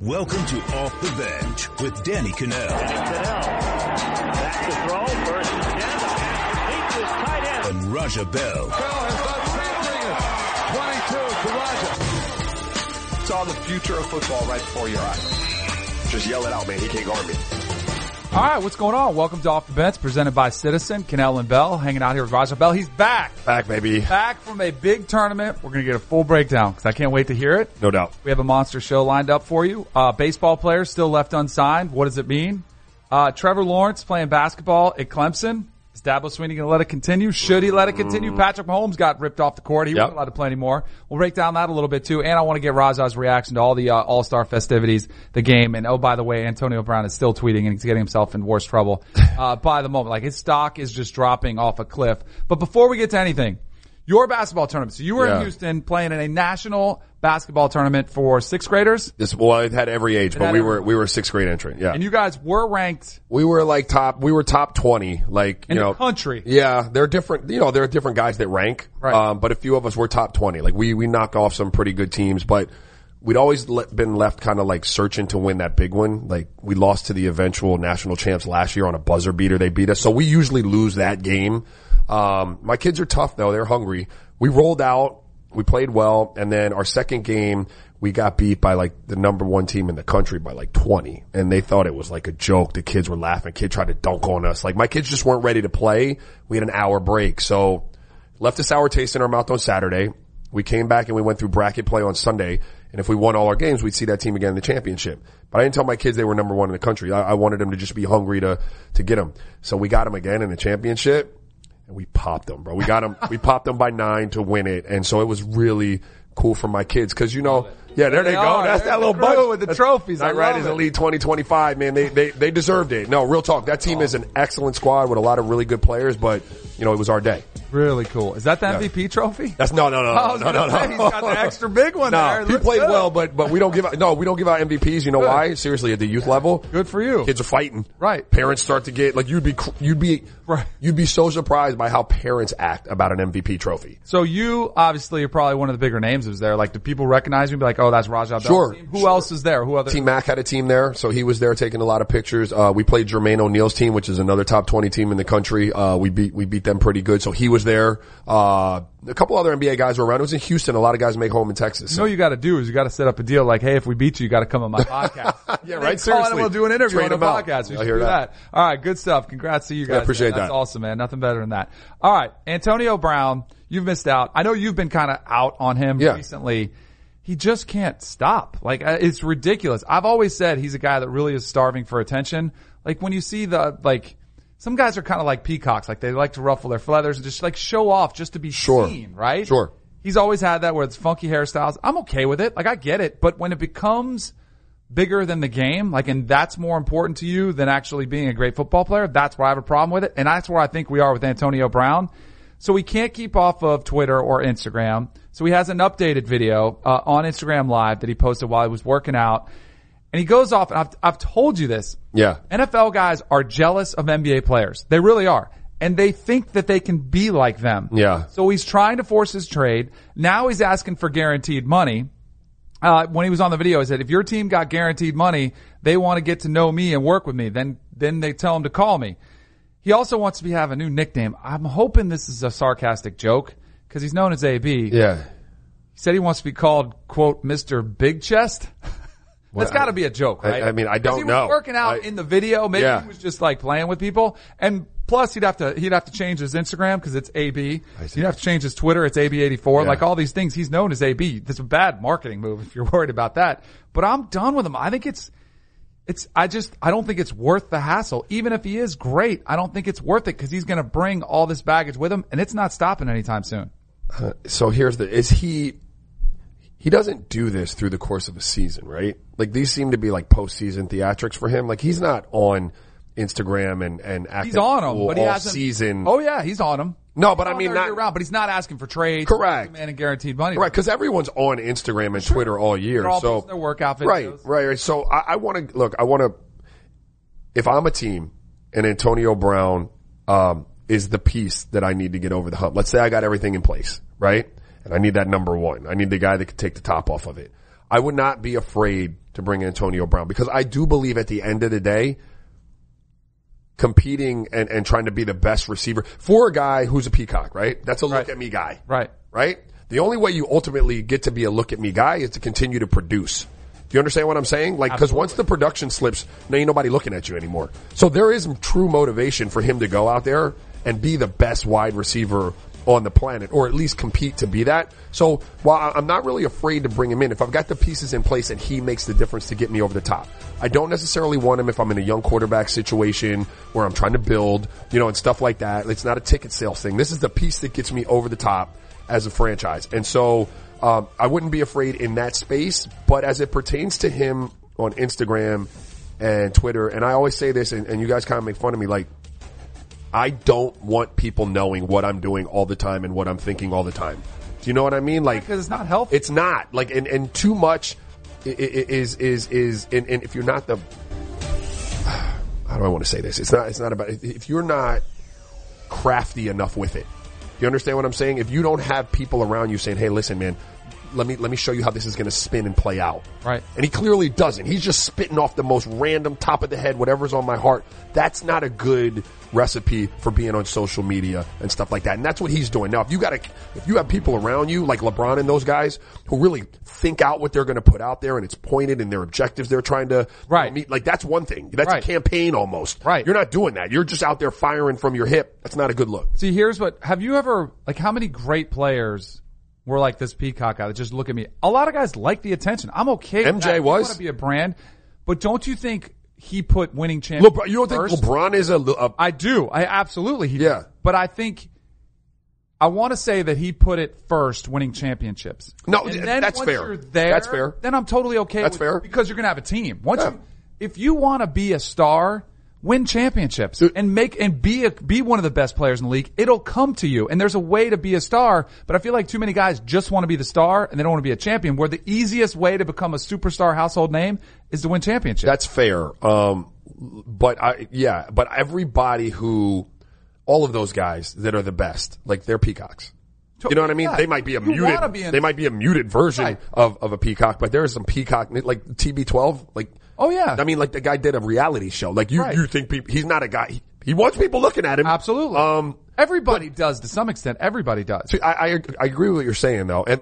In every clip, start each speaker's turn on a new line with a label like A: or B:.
A: Welcome to Off the Bench with Danny Kanell.
B: Kanell. Back to throw. First and ten. The pass complete to his tight end.
A: And Raja Bell.
C: Bell has done 22 to Raja.
D: Saw the future of football right before your eyes. Just yell it out, man. He can't guard me.
E: All right, what's going on? Welcome to Off the Bench, presented by Citizen. Kanell and Bell hanging out here with Raja Bell. He's back.
D: Back, baby.
E: Back from a big tournament. We're going to get a full breakdown because I can't wait to hear it.
D: No doubt.
E: We have a monster show lined up for you. Uh, baseball players still left unsigned. What does it mean? Uh, Trevor Lawrence playing basketball at Clemson. Is Dabo Swinney going to let it continue? Should he let it continue? Patrick Mahomes got ripped off the court. He
D: Yep.
E: wasn't allowed to play anymore. We'll break down that a little bit too. And I want to get Raja's reaction to all the uh, All-Star festivities, the game. And oh, by the way, Antonio Brown is still tweeting and he's getting himself in worse trouble uh, by the moment. Like his stock is just dropping off a cliff. But before we get to anything, your basketball tournament. So you were in Houston playing in a national basketball tournament for sixth graders.
D: This well, it had every age, but
E: had
D: we were we were sixth grade entrant. Yeah,
E: And you guys were ranked
D: we were like top. We were top twenty. Like
E: in
D: you know,
E: the country.
D: Yeah, there are different. You know, there are different guys that rank.
E: Right.
D: Um, but a few of us were top twenty. Like we we knocked off some pretty good teams, but we'd always le- been left kind of like searching to win that big one. Like we lost to the eventual national champs last year on a buzzer beater. They beat us, so we usually lose that game. Um, my kids are tough though; they're hungry. We rolled out, we played well, and then our second game we got beat by like the number one team in the country by like 20 and they thought it was like a joke. The kids were laughing. Kid tried to dunk on us. Like my kids just weren't ready to play. We had an hour break. So left a sour taste in our mouth on Saturday. We came back and we went through bracket play on Sunday. And if we won all our games, we'd see that team again in the championship. But I didn't tell my kids they were number one in the country. I, I wanted them to just be hungry to, to get them. So we got them again in the championship and we popped them, bro. We got them, we popped them by nine to win it. And so it was really cool for my kids. Cause you know, yeah, there they,
E: They
D: go.
E: are.
D: That's
E: They're
D: that little bunch
E: with the
D: That's-
E: trophies. I
D: Night Riders
E: it.
D: Elite 2025, man. They, they, they deserved it. No, real talk. That team is oh. an excellent squad with a lot of really good players, but you know, it was our day.
E: Really cool. Is that the MVP trophy?
D: That's no, no, no,
E: was
D: no, no, no.
E: he's got the extra big one there.
D: No,
E: It
D: he played
E: good.
D: well, but but we don't give out. No, we don't give out MVPs. You know
E: Good.
D: why? Seriously, at the youth level,
E: Good for you.
D: kids are fighting.
E: Right.
D: Parents start to get like you'd be you'd be
E: Right.
D: you'd be so surprised by how parents act about an MVP trophy.
E: So you obviously are probably one of the bigger names was there. Like, do people recognize you? and Be like, oh, that's Raja Bell's
D: Sure.
E: team? Who else is there? Who other?
D: Team Mac had a team there, so he was there taking a lot of pictures. Uh, we played Jermaine O'Neal's team, which is another top 20 team in the country. Uh, we beat, we beat them pretty good, so he was there. Uh, a couple other NBA guys were around. It was in Houston. A lot of guys make home in Texas.
E: You
D: So.
E: know what you got to do is you got to set up a deal like, hey, if we beat you, you got to come on my podcast.
D: Yeah, right? Seriously.
E: we'll do an interview
D: Train
E: on the podcast. We should
D: hear
E: do
D: that.
E: that. All right, good stuff. Congrats to you guys.
D: I appreciate
E: man. That's
D: that.
E: awesome, man. Nothing better than that. All right, Antonio Brown, you've missed out. I know you've been kind of out on him
D: Yeah.
E: recently. He just can't stop. Like uh, it's ridiculous. I've always said he's a guy that really is starving for attention. Like when you see the like. Some guys are kind of like peacocks, like they like to ruffle their feathers and just like show off just to be
D: Sure.
E: seen, right?
D: Sure.
E: He's always had that where it's funky hairstyles. I'm okay with it. Like I get it. But when it becomes bigger than the game, like, and that's more important to you than actually being a great football player, that's where I have a problem with it. And that's where I think we are with Antonio Brown. So we can't keep off of Twitter or Instagram. So he has an updated video uh, on Instagram Live that he posted while he was working out. And he goes off, and I've, I've told you this.
D: Yeah.
E: NFL guys are jealous of NBA players. They really are. And they think that they can be like them.
D: Yeah.
E: So he's trying to force his trade. Now he's asking for guaranteed money. Uh, when he was on the video, he said, if your team got guaranteed money, they want to get to know me and work with me. Then, then they tell him to call me. He also wants to be, have a new nickname. I'm hoping this is a sarcastic joke because he's known as AB.
D: Yeah.
E: He said he wants to be called, quote, Mr. Big Chest. That's
D: Well,
E: got to be a joke, right?
D: I mean, I don't
E: he
D: know.
E: was working out
D: I-
E: in the video. Maybe
D: Yeah.
E: he was just like playing with people. And plus, he'd have to he'd have to change his Instagram because it's AB.
D: see.
E: He'd have to change his Twitter. It's AB84.
D: Yeah.
E: Like all these things, he's known as AB. That's a bad marketing move if you're worried about that. But I'm done with him. I think it's it's I just I don't think it's worth the hassle. Even if he is great, I don't think it's worth it because he's going to bring all this baggage with him, and it's not stopping anytime soon.
D: Uh, so here's the is he he doesn't do this through the course of a season, right? Like these seem to be like postseason theatrics for him. Like he's not on Instagram and and acting
E: He's on him, but he
D: all
E: hasn't.
D: season.
E: Oh yeah, he's on him.
D: No, but
E: He's
D: I mean not-
E: year-round, but he's not asking for trades.
D: Correct.
E: Man, and guaranteed money.
D: Right, because everyone's on Instagram and Twitter all year.
E: All
D: so
E: their workout
D: right,
E: videos.
D: right, right. So I, I want to look. I want to. If I'm a team and Antonio Brown um, is the piece that I need to get over the hump. Let's say I got everything in place, right? And I need that number one. I need the guy that can take the top off of it. I would not be afraid to bring Antonio Brown because I do believe at the end of the day, competing and, and trying to be the best receiver for a guy who's a peacock, right? That's a look
E: Right.
D: at me guy.
E: Right.
D: Right? The only way you ultimately get to be a look at me guy is to continue to produce. Do you understand what I'm saying? Like, cause once the production slips, now ain't nobody looking at you anymore. So there is true motivation for him to go out there and be the best wide receiver on the planet, or at least compete to be that. So while I'm not really afraid to bring him in, if I've got the pieces in place and he makes the difference to get me over the top, I don't necessarily want him if I'm in a young quarterback situation where I'm trying to build, you know, and stuff like that. It's not a ticket sales thing. This is the piece that gets me over the top as a franchise. And so, um, I wouldn't be afraid in that space, but as it pertains to him on Instagram and Twitter, and I always say this, and, and you guys kind of make fun of me, like, I don't want people knowing what I'm doing all the time and what I'm thinking all the time. Do you know what I mean? Like,
E: Because it's not healthy.
D: it's not like, and, and too much is, is, is, and, and if you're not the, how do I want to say this? It's not, it's not about, if you're not crafty enough with it, you understand what I'm saying? If you don't have people around you saying, hey, listen, man, let me, let me show you how this is going to spin and play out.
E: Right.
D: And he clearly doesn't. He's just spitting off the most random top of the head, whatever's on my heart. That's not a good recipe for being on social media and stuff like that. And that's what he's doing. Now, if you got to, if you have people around you like LeBron and those guys who really think out what they're going to put out there and it's pointed and their objectives they're trying to
E: Right.
D: meet, like that's one thing. That's
E: Right.
D: a campaign almost.
E: Right.
D: You're not doing that. You're just out there firing from your hip. That's not a good look.
E: See, here's what, have you ever, like how many great players were like this Peacock guy that just look at me? A lot of guys like the attention. I'm okay with
D: MJ
E: that.
D: Was.
E: want to be a brand, but don't you think he put winning champions
D: LeBron, you don't think? LeBron is a, a
E: I do. I absolutely he
D: Yeah.
E: did. But I think I want to say that he put it first, winning championships.
D: No, that's
E: once
D: fair.
E: You're there,
D: That's fair.
E: Then I'm totally okay.
D: That's
E: with
D: fair.
E: because you're gonna have a team. Once
D: Yeah.
E: you, if you want to be a star, win championships and make and be a, be one of the best players in the league. It'll come to you. And there's a way to be a star. But I feel like too many guys just want to be the star and they don't want to be a champion. Where the easiest way to become a superstar household name is to win championships.
D: That's fair. Um, but I, yeah, but everybody who, all of those guys that are the best, like they're peacocks. You know what I mean?
E: Yeah.
D: They might be a
E: You
D: muted,
E: be in-
D: they might be a muted version
E: Right.
D: of, of a peacock, but there's some peacock, like TB12, like,
E: Oh, yeah.
D: I mean, like the guy did a reality show. Like you,
E: Right.
D: you think people, he's not a guy, he, he wants people looking at him.
E: Absolutely.
D: Um,
E: Everybody does to some extent. Everybody does.
D: See, I, I I agree with what you're saying though, and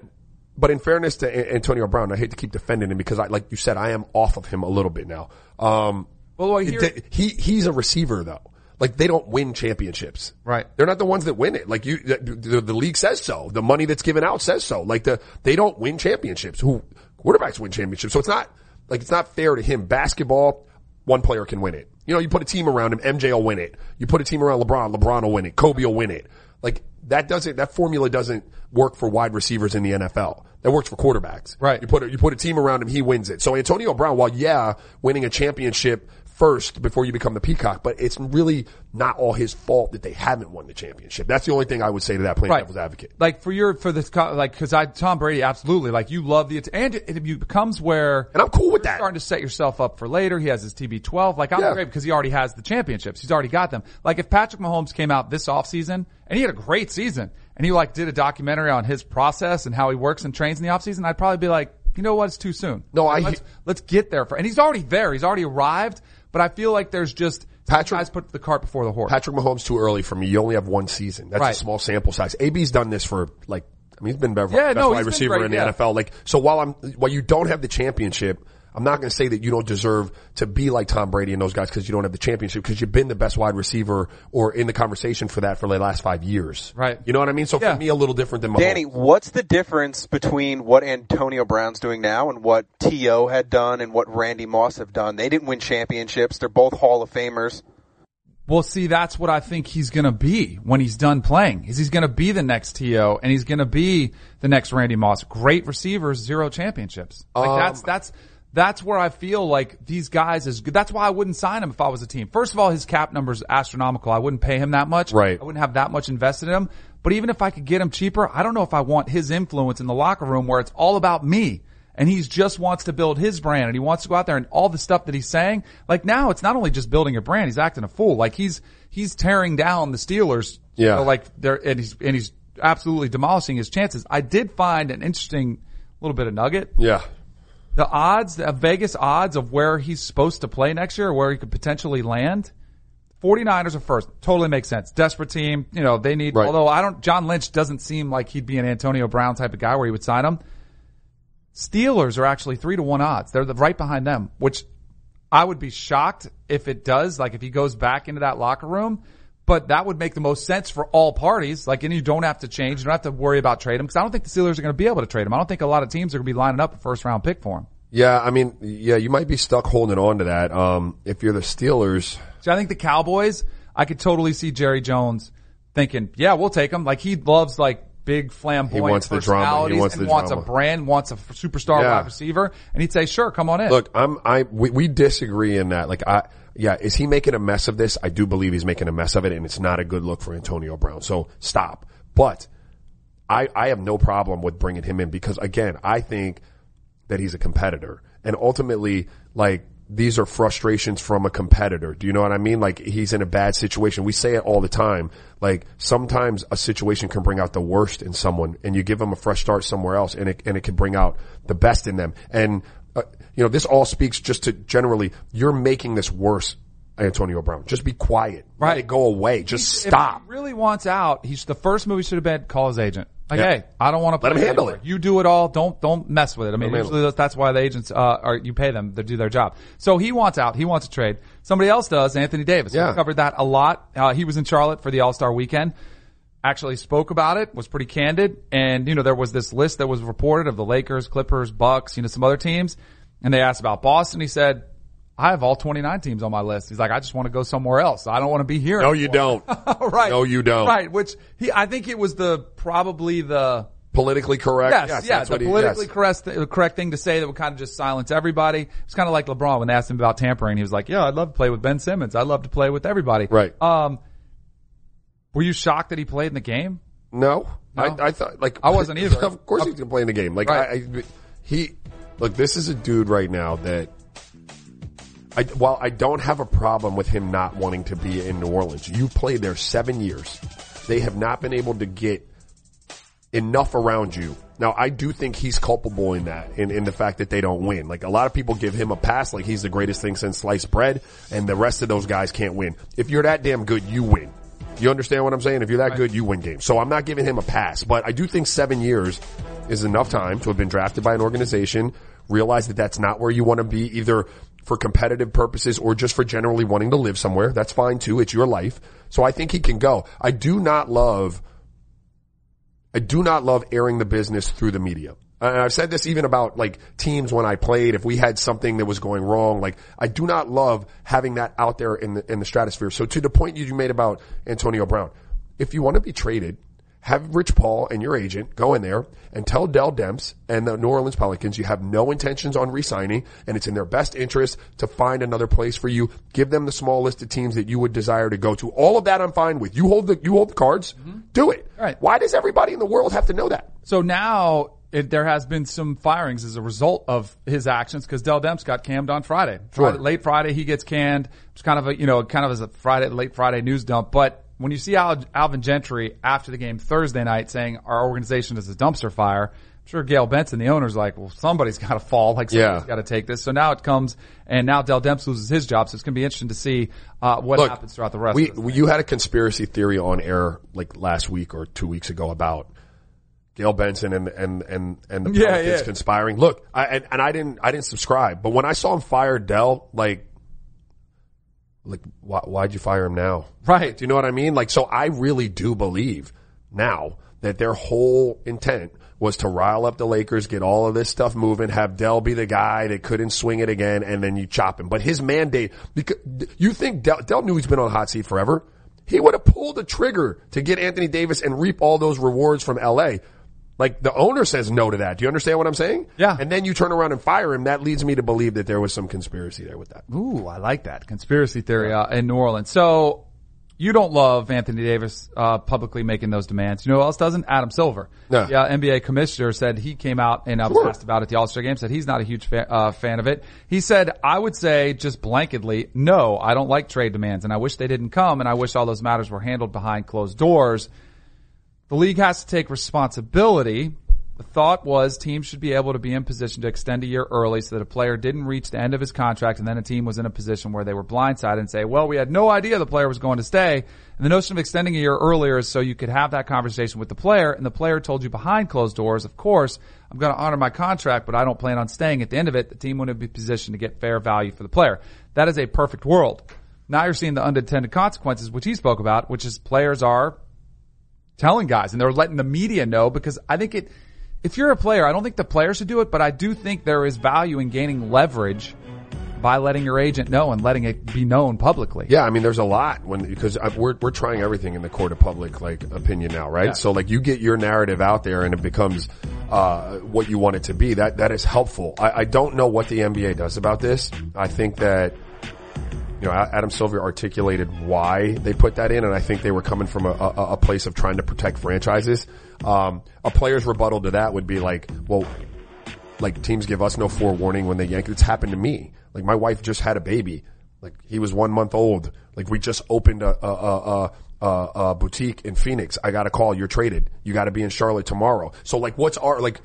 D: but in fairness to Antonio Brown, I hate to keep defending him because I, like you said, I am off of him a little bit now. Um,
E: Well, well,
D: he-
E: here-
D: he he's a receiver though. Like they don't win championships.
E: Right.
D: They're not the ones that win it. Like you, the, the, the league says so. The money that's given out says so. Like the, they don't win championships. Who, quarterbacks win championships. So it's not, like it's not fair to him. Basketball, one player can win it. You know, you put a team around him, MJ will win it. You put a team around LeBron, LeBron will win it. Kobe will win it. Like that doesn't, that formula doesn't work for wide receivers in the NFL. That works for quarterbacks.
E: Right.
D: You put a, you put a team around him, he wins it. So Antonio Brown, while yeah, winning a championship first before you become the peacock, but it's really not all his fault that they haven't won the championship. That's the only thing I would say to that playing devil's advocate.
E: Like for your for this like because I Tom Brady absolutely like you love the and it, it becomes where
D: And I'm cool with
E: you're
D: that.
E: starting to set yourself up for later. He has his TB12. Like I'm
D: Yeah.
E: great because he already has the championships. He's already got them. Like if Patrick Mahomes came out this offseason and he had a great season and he like did a documentary on his process and how he works and trains in the offseason, I'd probably be like, you know what, it's too soon.
D: No, I-
E: let's, let's get there for and he's already there. He's already arrived. But I feel like there's just
D: Patrick-
E: guys put the cart before the horse.
D: Patrick Mahomes too early for me. You only have one season. That's
E: Right.
D: a small sample size. AB's done this for like, I mean, he's been better,
E: Yeah,
D: best
E: no,
D: wide receiver
E: great,
D: in the
E: yeah.
D: NFL. Like, so while I'm, while you don't have the championship, I'm not going to say that you don't deserve to be like Tom Brady and those guys because you don't have the championship because you've been the best wide receiver or in the conversation for that for the last five years.
E: Right.
D: You know what I mean? So
E: Yeah.
D: for me, a little different than Mahomes.
C: Danny, what's the difference between what Antonio Brown's doing now and what T.O. had done and what Randy Moss have done? They didn't win championships. They're both Hall of Famers.
E: Well, see, that's what I think he's going to be when he's done playing. Is he's going to be the next T.O. and he's going to be the next Randy Moss. Great receivers, zero championships. Like
D: Um,
E: that's that's that's where I feel like these guys is good. That's why I wouldn't sign him if I was a team. First of all, his cap number's astronomical. I wouldn't pay him that much.
D: Right.
E: I wouldn't have that much invested in him. But even if I could get him cheaper, I don't know if I want his influence in the locker room where it's all about me. And he just wants to build his brand and he wants to go out there and all the stuff that he's saying. Like now it's not only just building a brand, he's acting a fool. Like he's, he's tearing down the Steelers. you
D: Yeah.
E: know, like they're, and he's, and he's absolutely demolishing his chances. I did find an interesting little bit of nugget.
D: Yeah.
E: The odds, the Vegas odds of where he's supposed to play next year, where he could potentially land. 49ers are first. Totally makes sense. Desperate team. You know, they need,
D: Right.
E: although I don't, John Lynch doesn't seem like he'd be an Antonio Brown type of guy where he would sign him. Steelers are actually three to one odds. They're the, right behind them, which I would be shocked if it does, like if he goes back into that locker room. But that would make the most sense for all parties. Like, and you don't have to change. You don't have to worry about trade him because I don't think the Steelers are going to be able to trade him. I don't think a lot of teams are going to be lining up a first round pick for him.
D: Yeah, I mean, yeah, you might be stuck holding on to that. Um, if you're the Steelers,
E: So I think the Cowboys, I could totally see Jerry Jones thinking, yeah, we'll take him. Like he loves like big flamboyant
D: wants the drama. He
E: personalities
D: wants
E: and
D: the
E: wants
D: drama.
E: a brand, wants a superstar
D: Yeah.
E: wide receiver. And he'd say, sure, come on in.
D: Look, I'm, I, we, we disagree in that. Like, I, yeah, is he making a mess of this? I do believe he's making a mess of it and it's not a good look for Antonio Brown. So stop. But I, I have no problem with bringing him in because again, I think that he's a competitor and ultimately, like, these are frustrations from a competitor. Do you know what I mean? Like he's in a bad situation. We say it all the time. Like sometimes a situation can bring out the worst in someone and you give them a fresh start somewhere else and it, and it can bring out the best in them. And, uh, you know, this all speaks just to generally, you're making this worse, Antonio Brown. Just be quiet. Let
E: Right.
D: it go away. Just
E: If
D: stop.
E: he really wants out, he's the first movie should have been call his agent. Like,
D: Yeah.
E: hey, I don't want to
D: Let him handle
E: anymore.
D: it.
E: You do it all. Don't don't mess with it. I mean, usually that's- that's why the agents uh, are you pay them to do their job. So he wants out. He wants a trade. Somebody else does. Anthony Davis.
D: Yeah.
E: We covered that a lot. Uh, he was in Charlotte for the All Star weekend. Actually spoke about it. Was pretty candid. And you know there was this list that was reported of the Lakers, Clippers, Bucks, you know some other teams. And they asked about Boston. He said. I have all 29 teams on my list. He's like, I just want to go somewhere else. I don't want to be here.
D: No, you don't.
E: right.
D: No, you don't.
E: Right. Which he, I think it was the probably the
D: Politically correct.
E: yes, yeah,
D: that's
E: the
D: what he-
E: politically
D: yes.
E: correct the correct thing to say that would kind of just silence everybody. It's kind of like LeBron when they asked him about tampering. He was like, "Yeah, I'd love to play with Ben Simmons. I'd love to play with everybody."
D: Right.
E: Um, were you shocked that he played in the game?
D: No,
E: No?
D: I, I thought like
E: I wasn't either.
D: Of course, he's gonna play in the game. Like
E: Right.
D: I, I, he, look, this is a dude right now that. I, while I don't have a problem with him not wanting to be in New Orleans, you played there seven years. They have not been able to get enough around you. Now, I do think he's culpable in that, in, in the fact that they don't win. Like a lot of people give him a pass, like he's the greatest thing since sliced bread, and the rest of those guys can't win. If you're that damn good, you win. You understand what I'm saying? If you're that good, you win games. So I'm not giving him a pass, but I do think seven years is enough time to have been drafted by an organization, realize that that's not where you want to be, either for competitive purposes or just for generally wanting to live somewhere. That's fine too. It's your life. So I think he can go. I do not love I do not love airing the business through the media. And I've said this even about like teams when I played, if we had something that was going wrong, like I do not love having that out there in the, in the stratosphere. So to the point you made about Antonio Brown, if you want to be traded, have Rich Paul and your agent go in there and tell Dell Demps and the New Orleans Pelicans you have no intentions on re-signing and it's in their best interest to find another place for you. Give them the small list of teams that you would desire to go to. All of that I'm fine with. You hold the, you hold the cards. Mm-hmm. Do it.
E: Right.
D: Why does everybody in the world have to know that?
E: So now it, there has been some firings as a result of his actions because Dell Demps got canned on Friday.
D: Sure.
E: Late Friday, he gets canned. It's kind of a, you know, kind of as a Friday, late Friday news dump. But when you see Al, Alvin Gentry after the game Thursday night saying our organization is a dumpster fire, I'm sure Gayle Benson, the owner's like, well, somebody's got to fall. Like somebody's
D: Yeah.
E: got to take this. So now it comes and now Dell Demps loses his job. So it's going to be interesting to see, uh, what
D: Look,
E: happens throughout the rest
D: we, you had a conspiracy theory on air like last week or two weeks ago about Gayle Benson and and and and the
E: Yeah,
D: Pelicans
E: yeah.
D: conspiring. Look, I and, and I didn't I didn't subscribe, but when I saw him fire Dell, like, like why, why'd you fire him now?
E: Right.
D: Do you know what I mean? Like, so I really do believe now that their whole intent was to rile up the Lakers, get all of this stuff moving, have Dell be the guy that couldn't swing it again, and then you chop him. But his mandate, because you think Dell, Dell knew he's been on hot seat forever. He would have pulled the trigger to get Anthony Davis and reap all those rewards from LA. Like the owner says no to that. Do you understand what I'm saying?
E: Yeah.
D: And then you turn around and fire him. That leads me to believe that there was some conspiracy there with that.
E: Ooh, I like that conspiracy theory uh, in New Orleans. So you don't love Anthony Davis uh, publicly making those demands. You know who else doesn't? Adam Silver.
D: No.
E: The uh, NBA commissioner said he came out and uh, was
D: Sure.
E: asked about it at the All Star game. Said he's not a huge fa- uh, fan of it. He said, "I would say just blanketly, no, I don't like trade demands, and I wish they didn't come, and I wish all those matters were handled behind closed doors." The league has to take responsibility. The thought was teams should be able to be in position to extend a year early so that a player didn't reach the end of his contract and then a team was in a position where they were blindsided and say, well, we had no idea the player was going to stay. And the notion of extending a year earlier is so you could have that conversation with the player and the player told you behind closed doors, of course, I'm going to honor my contract, but I don't plan on staying at the end of it. The team wouldn't be positioned to get fair value for the player. That is a perfect world. Now you're seeing the unintended consequences, which he spoke about, which is players are telling guys and they're letting the media know because I think it, if you're a player, I don't think the players should do it, but I do think there is value in gaining leverage by letting your agent know and letting it be known publicly.
D: Yeah, I mean, there's a lot when because we're we're trying everything in the court of public like opinion now, right?
E: Yeah.
D: So like you get your narrative out there and it becomes uh, what you want it to be. That that is helpful. I, I don't know what the NBA does about this. I think that you know, Adam Silver articulated why they put that in, and I think they were coming from a, a, a place of trying to protect franchises. Um, a player's rebuttal to that would be like, well, like teams give us no forewarning when they yank. It's happened to me. Like my wife just had a baby. Like he was one month old. Like we just opened a, a, a, a, a boutique in Phoenix. I got a call. You're traded. You got to be in Charlotte tomorrow. So like, what's our like?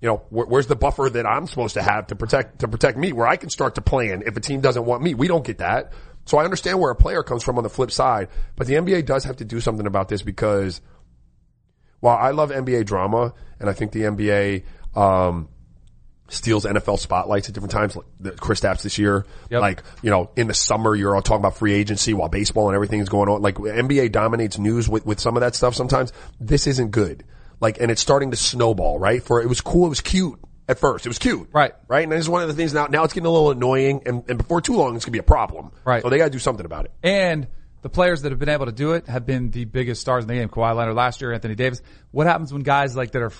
D: You know, where, where's the buffer that I'm supposed to have to protect to protect me, where I can start to plan if a team doesn't want me? We don't get that. So I understand where a player comes from on the flip side, but the NBA does have to do something about this because while I love NBA drama and I think the NBA, um, steals NFL spotlights at different times, like the Chris Stapps this year.
E: Yep.
D: Like, you know, in the summer, you're all talking about free agency while baseball and everything is going on. Like NBA dominates news with, with some of that stuff sometimes. This isn't good. Like, and it's starting to snowball, right? For it was cool, it was cute at first. It was cute.
E: Right.
D: Right? And this is one of the things now, now it's getting a little annoying and, and before too long, it's gonna be a problem.
E: Right.
D: So they gotta do something about it.
E: And the players that have been able to do it have been the biggest stars in the game. Kawhi Leonard last year, Anthony Davis. What happens when guys like that are,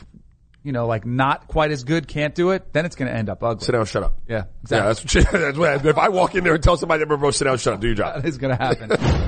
E: you know, like not quite as good can't do it? Then it's going to end up ugly.
D: Sit down, shut up.
E: Yeah,
D: Yeah,
E: exactly.
D: that's what, that's what, if I walk in there and tell somebody, bro, sit down, shut up, do your job.
E: that is going to happen.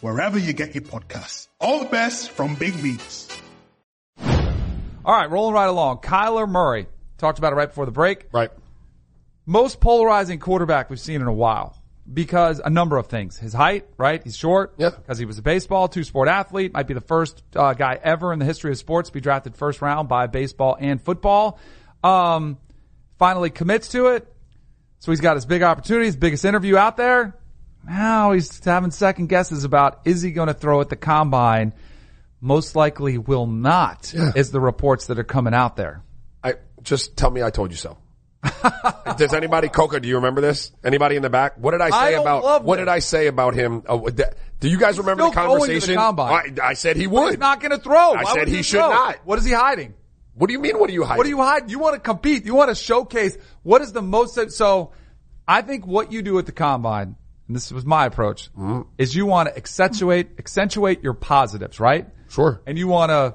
F: wherever you get your podcasts. All the best from Big Meats.
E: All right, rolling right along. Kyler Murray. Talked about it right before the break.
D: Right.
E: Most polarizing quarterback we've seen in a while because a number of things. His height, right? He's short.
D: Yeah.
E: Because he was a baseball, two sport athlete. Might be the first uh, guy ever in the history of sports to be drafted first round by baseball and football. Um, finally commits to it. So he's got his big opportunity, his biggest interview out there. Now he's having second guesses about is he going to throw at the combine? Most likely will not,
D: Yeah.
E: is the reports that are coming out there.
D: I just tell me I told you so. Does anybody, Coca, do you remember this? Anybody in the back? What did I say
E: I
D: about, what
E: this.
D: did I say about him? Oh, that- do you guys remember the
E: still going to the
D: conversation?
E: combine.
D: I, I said he
E: But
D: would.
E: he's not going to throw.
D: I
E: Why
D: said
E: would
D: he should not.
E: What is he hiding?
D: What do you mean? What are you hiding?
E: What are you hiding? You want to compete. You want to showcase what is the most. So I think what you do at the combine, and this was my approach,
D: Mm-hmm.
E: is you want to accentuate, accentuate your positives, right?
D: Sure.
E: And you want to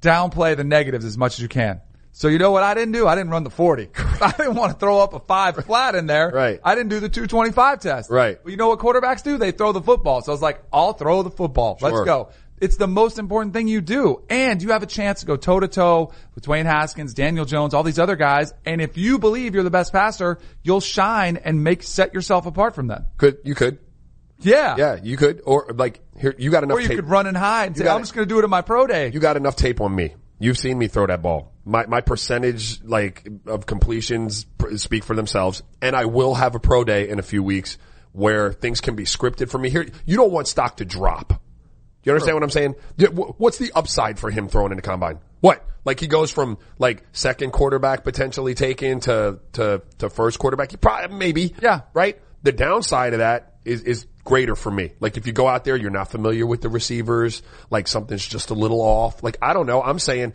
E: downplay the negatives as much as you can. So you know what I didn't do? I didn't run the 40. I didn't want to throw up a five flat in there.
D: Right.
E: I didn't do the 225 test.
D: Right.
E: But you know what quarterbacks do? They throw the football. So I was like, I'll throw the football. Let's go. It's the most important thing you do. And you have a chance to go toe to toe with Dwayne Haskins, Daniel Jones, all these other guys. And if you believe you're the best passer, you'll shine and make, set yourself apart from them.
D: Could, you could.
E: Yeah.
D: Yeah, you could. Or like, here, you got enough
E: Or you
D: tape.
E: could run and hide and say, I'm just going to do it at my pro day.
D: you got enough tape on me. You've seen me throw that ball. My, my percentage, like, of completions speak for themselves. And I will have a pro day in a few weeks where things can be scripted for me here. You don't want stock to drop. Do you understand what I'm saying? What's the upside for him throwing in the combine? What? Like he goes from like second quarterback potentially taken to to to first quarterback. He probably maybe
E: Yeah.
D: right. The downside of that is is greater for me. Like if you go out there, you're not familiar with the receivers. Like something's just a little off. Like I don't know. I'm saying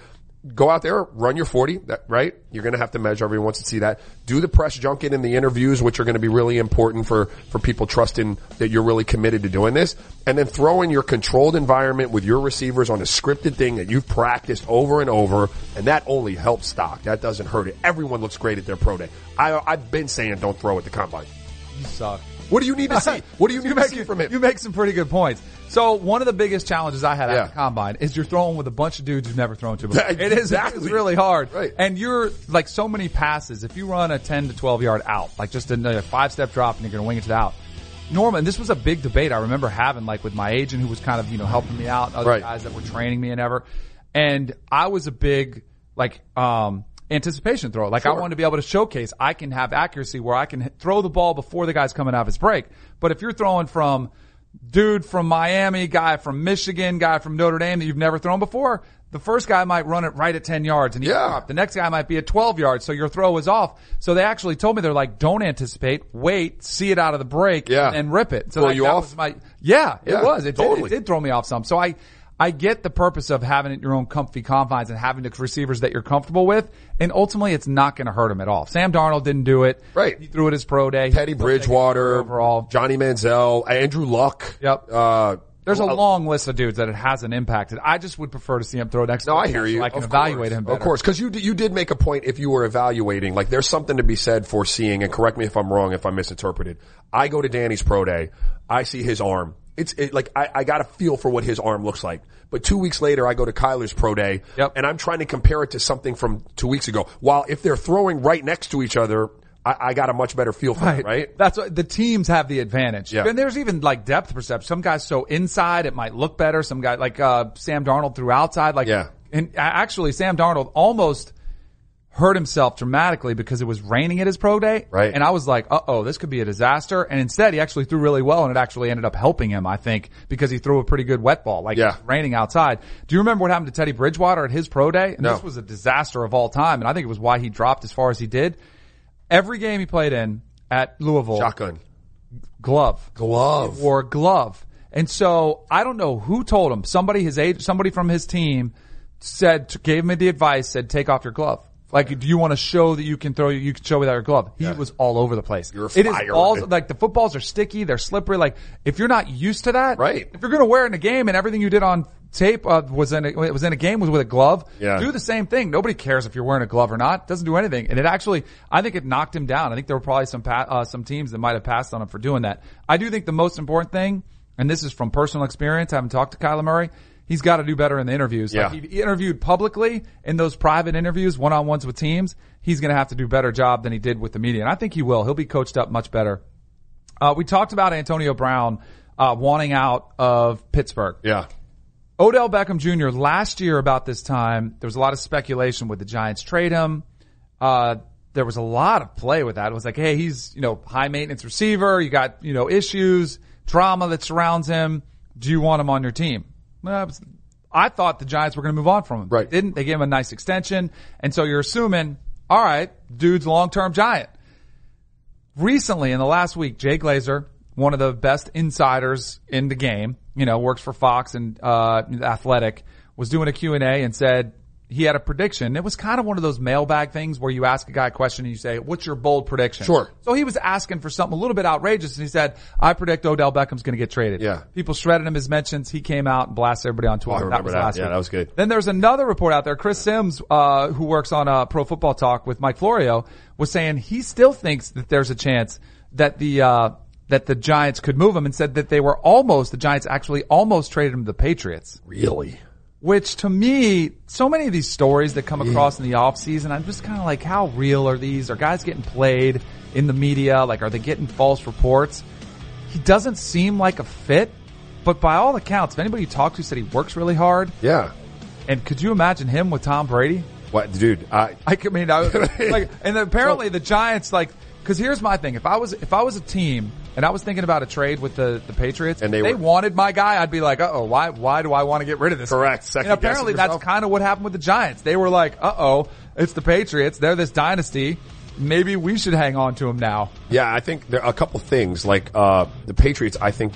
D: go out there, run your 40, that, right? You're going to have to measure. Everyone wants to see that. Do the press junket and the interviews, which are going to be really important for, for people trusting that you're really committed to doing this. And then throw in your controlled environment with your receivers on a scripted thing that you've practiced over and over. And that only helps stock. That doesn't hurt it. Everyone looks great at their pro day. I, I've been saying don't throw at the combine.
E: You suck.
D: What do you need to see? What do you need
E: you
D: to
E: make,
D: see from it?
E: You make some pretty good points. So one of the biggest challenges I had
D: Yeah.
E: at the combine is you're throwing with a bunch of dudes you've never thrown to before.
D: That-
E: It is it's really hard.
D: Right.
E: And you're like so many passes. If you run a 10 to 12 yard out, like just a, a five step drop and you're going to wing it to the out. Norman, this was a big debate I remember having like with my agent who was kind of, you know, helping me out, other
D: Right.
E: guys that were training me and ever. And I was a big, like, um, anticipation throw. Like I
D: Sure.
E: wanted to be able to showcase I can have accuracy where I can throw the ball before the guy's coming out of his break. But if you're throwing from dude from Miami, guy from Michigan, guy from Notre Dame that you've never thrown before, the first guy might run it right at 10 yards and you
D: Yeah.
E: drop. The next guy might be at 12 yards, so your throw is off. So they actually told me they're like, don't anticipate, wait, see it out of the break,
D: Yeah.
E: and rip it. So like,
D: you
E: that
D: off?
E: was my, yeah, it was. It, did,
D: totally.
E: it did throw me off some. So I, I get the purpose of having it your own comfy confines and having the receivers that you're comfortable with, and ultimately it's not going to hurt him at all. Sam Darnold didn't do it.
D: Right.
E: He threw it his pro day.
D: Teddy
E: He'll take it
D: Bridgewater,
E: overall.
D: Johnny Manziel, Andrew Luck.
E: Yep.
D: Uh,
E: There's a long list of dudes that it hasn't impacted. I just would prefer to see him throw next.
D: No, I hear
E: so
D: you.
E: I can
D: Of
E: evaluate
D: course.
E: him better.
D: Of course, because you you did make a point if you were evaluating. Like, there's something to be said for seeing. And correct me if I'm wrong, if I misinterpreted. I go to Danny's pro day. I see his arm. It's it, like I, I got a feel for what his arm looks like. But two weeks later, I go to Kyler's pro day,
E: Yep.
D: and I'm trying to compare it to something from two weeks ago. While if they're throwing right next to each other, I, I got a much better feel for it, right?
E: That's what the teams have the advantage.
D: Yeah.
E: And there's even like depth perception. Some guys so inside it might look better. Some guy like uh Sam Darnold threw outside. Like
D: Yeah.
E: And actually, Sam Darnold almost hurt himself dramatically because it was raining at his pro day.
D: Right.
E: And I was like, uh oh, this could be a disaster. And instead, he actually threw really well, and it actually ended up helping him. I think because he threw a pretty good wet ball. Like
D: Yeah.
E: raining outside. Do you remember what happened to Teddy Bridgewater at his pro day? And
D: No.
E: this was a disaster of all time, and I think it was why he dropped as far as he did. Every game he played in at Louisville,
D: Shotgun.
E: glove.
D: Glove.
E: Wore glove. And so I don't know who told him. Somebody his age, somebody from his team said, gave me the advice, said, take off your glove. Like, do you want to show that you can throw, you can show without your glove? He was all over the place.
D: You're
E: It is balls, like the footballs are sticky, they're slippery. Like, if you're not used to that,
D: Right.
E: If you're going to wear it in a game and everything you did on tape uh, was in a, it was in a game was with a glove,
D: Yeah.
E: do the same thing. Nobody cares if you're wearing a glove or not. It doesn't do anything. And it actually, I think it knocked him down. I think there were probably some pa- uh, some teams that might have passed on him for doing that. I do think the most important thing, and this is from personal experience, having talked to Kyler Murray, he's got to do better in the interviews.
D: Yeah.
E: Like he interviewed publicly in those private interviews, one on ones with teams. He's going to have to do a better job than he did with the media, and I think he will. He'll be coached up much better. Uh, we talked about Antonio Brown uh, wanting out of Pittsburgh.
D: Yeah.
E: Odell Beckham Jr. last year about this time, there was a lot of speculation would the Giants trade him. Uh, there was a lot of play with that. It was like, hey, he's, you know, high maintenance receiver. You got, you know, issues, drama that surrounds him. Do you want him on your team? Well, I thought the Giants were going to move on from him.
D: Right.
E: They didn't. They gave him a nice extension. And so you're assuming, all right, dude's long-term Giant recently in the last week, Jay Glazer, one of the best insiders in the game, you know, works for Fox and uh, Athletic, was doing a Q&A and said he had a prediction. It was kind of one of those mailbag things where you ask a guy a question and you say, "What's your bold prediction?"
D: Sure.
E: So he was asking for something a little bit outrageous, and he said, "I predict Odell Beckham's going to get traded."
D: Yeah.
E: People shredded him as mentions. He came out and blasted everybody on Twitter.
D: I remember
E: was
D: that.
E: last
D: Yeah,
E: week.
D: that was good.
E: Then there's another report out there. Chris Sims, uh, who works on uh, Pro Football Talk with Mike Florio, was saying he still thinks that there's a chance that the uh, that the Giants could move him, and said that they were almost the Giants actually almost traded him to the Patriots.
D: Really?
E: Which to me, so many of these stories that come across in the off season, I'm just kind of like, how real are these? Are guys getting played in the media? Like, are they getting false reports? He doesn't seem like a fit, but by all accounts, if anybody you talk to said he works really hard,
D: Yeah.
E: and could you imagine him with Tom Brady?
D: What, dude? I,
E: I mean, I, like, and apparently the Giants, like, Because here's my thing: if I was if I was a team and I was thinking about a trade with the, the Patriots,
D: And they
E: they
D: were-
E: wanted my guy, I'd be like, uh oh, why why do I want to get rid of this?
D: Correct.
E: And
D: Second
E: apparently that's kind of what happened with the Giants. They were like, uh oh, it's the Patriots. They're this dynasty. Maybe we should hang on to him now.
D: Yeah, I think there are a couple things like uh, the Patriots. I think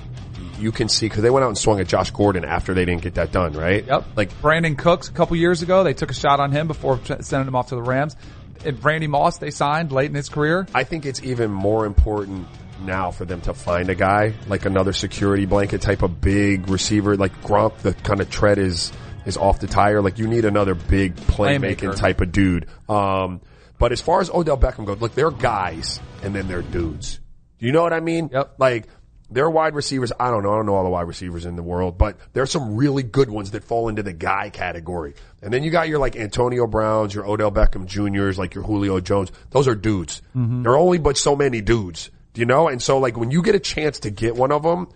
D: you can see because they went out and swung at Josh Gordon after they didn't get that done, right?
E: Yep.
D: Like
E: Brandin Cooks a couple years ago, they took a shot on him before sending him off to the Rams. And Randy Moss, they signed late in his career.
D: I think it's even more important now for them to find a guy like another security blanket type of big receiver like Gronk. The kind of tread is is off the tire. Like you need another big playmaking
E: Playmaker.
D: type of dude. Um, but as far as Odell Beckham goes, look, they're guys and then they're dudes. Do you know what I mean?
E: Yep.
D: Like they're wide receivers. I don't know. I don't know all the wide receivers in the world, but there's some really good ones that fall into the guy category. And then you got your like Antonio Browns, your Odell Beckham Juniors, like your Julio Jones. Those are dudes. Mm-hmm. There are only but so many dudes. Do you know? And so like when you get a chance to get one of them,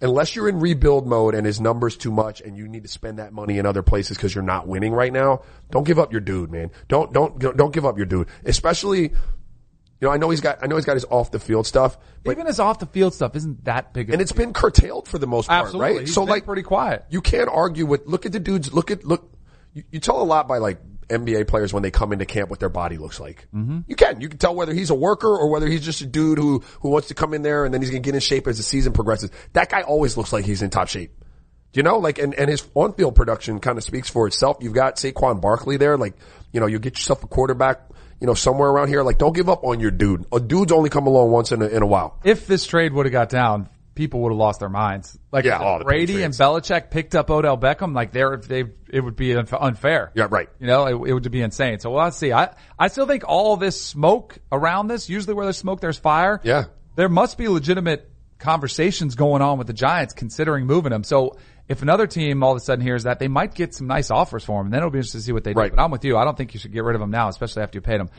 D: unless you're in rebuild mode and his numbers too much and you need to spend that money in other places because you're not winning right now, don't give up your dude, man. Don't don't don't give up your dude. Especially, you know, I know he's got I know he's got his off the field stuff, but
E: Even his off the field stuff isn't that big. Of a
D: and it's been curtailed for the most part,
E: Absolutely.
D: right?
E: He's
D: so
E: been
D: like
E: pretty quiet.
D: You can't argue with look at the dudes. Look at look. You, you tell a lot by like NBA players when they come into camp what their body looks like. Mm-hmm. You can you can tell whether he's a worker or whether he's just a dude who who wants to come in there and then he's gonna get in shape as the season progresses. That guy always looks like he's in top shape. You know, like, and, and his on-field production kind of speaks for itself. You've got Saquon Barkley there. Like, you know, you get yourself a quarterback, you know, somewhere around here. Like, don't give up on your dude. A dude's only come along once in a, in a while.
E: if this trade would have got down, people would have lost their minds. Like
D: Yeah,
E: if Brady and Belichick picked up Odell Beckham, like they're they it would be unfair.
D: Yeah, right.
E: You know, it, it would be insane. So we'll see. I I still think all this smoke around this. Usually, where there's smoke, there's fire.
D: Yeah.
E: there must be legitimate conversations going on with the Giants considering moving him. So. If another team all of a sudden hears that, they might get some nice offers for him, and then it'll be interesting to see what they do.
D: Right.
E: But I'm with you. I don't think you should get rid of him now, especially after you paid him.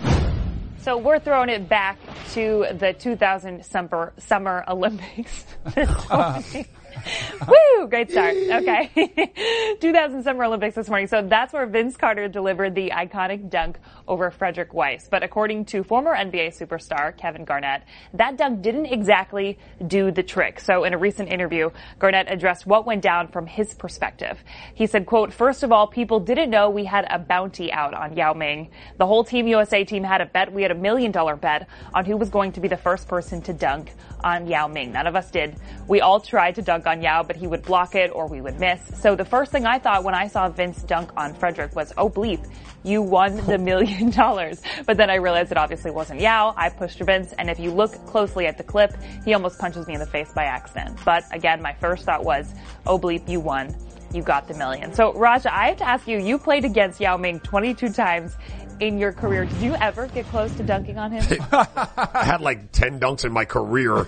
G: So we're throwing it back to the 2000 Summer, Summer Olympics. Woo! Great start. Okay. 2000 Summer Olympics this morning. So that's where Vince Carter delivered the iconic dunk over Frédéric Weis. But according to former NBA superstar Kevin Garnett, that dunk didn't exactly do the trick. So in a recent interview, Garnett addressed what went down from his perspective. He said, quote, first of all, people didn't know we had a bounty out on Yao Ming. The whole Team USA team had a bet. We had a million dollar bet on who was going to be the first person to dunk on Yao Ming. None of us did. We all tried to dunk on Yao, but he would block it or we would miss. So the first thing I thought when I saw Vince dunk on Frédéric was, oh bleep, you won the million dollars. But then I realized it obviously wasn't Yao. I pushed Vince, and if you look closely at the clip, he almost punches me in the face by accident. But again, my first thought was, oh bleep, you won. You got the million. So Raja, I have to ask you, you played against Yao Ming 22 times in your career. Did you ever get close to dunking on him?
D: I had like 10 dunks in my career,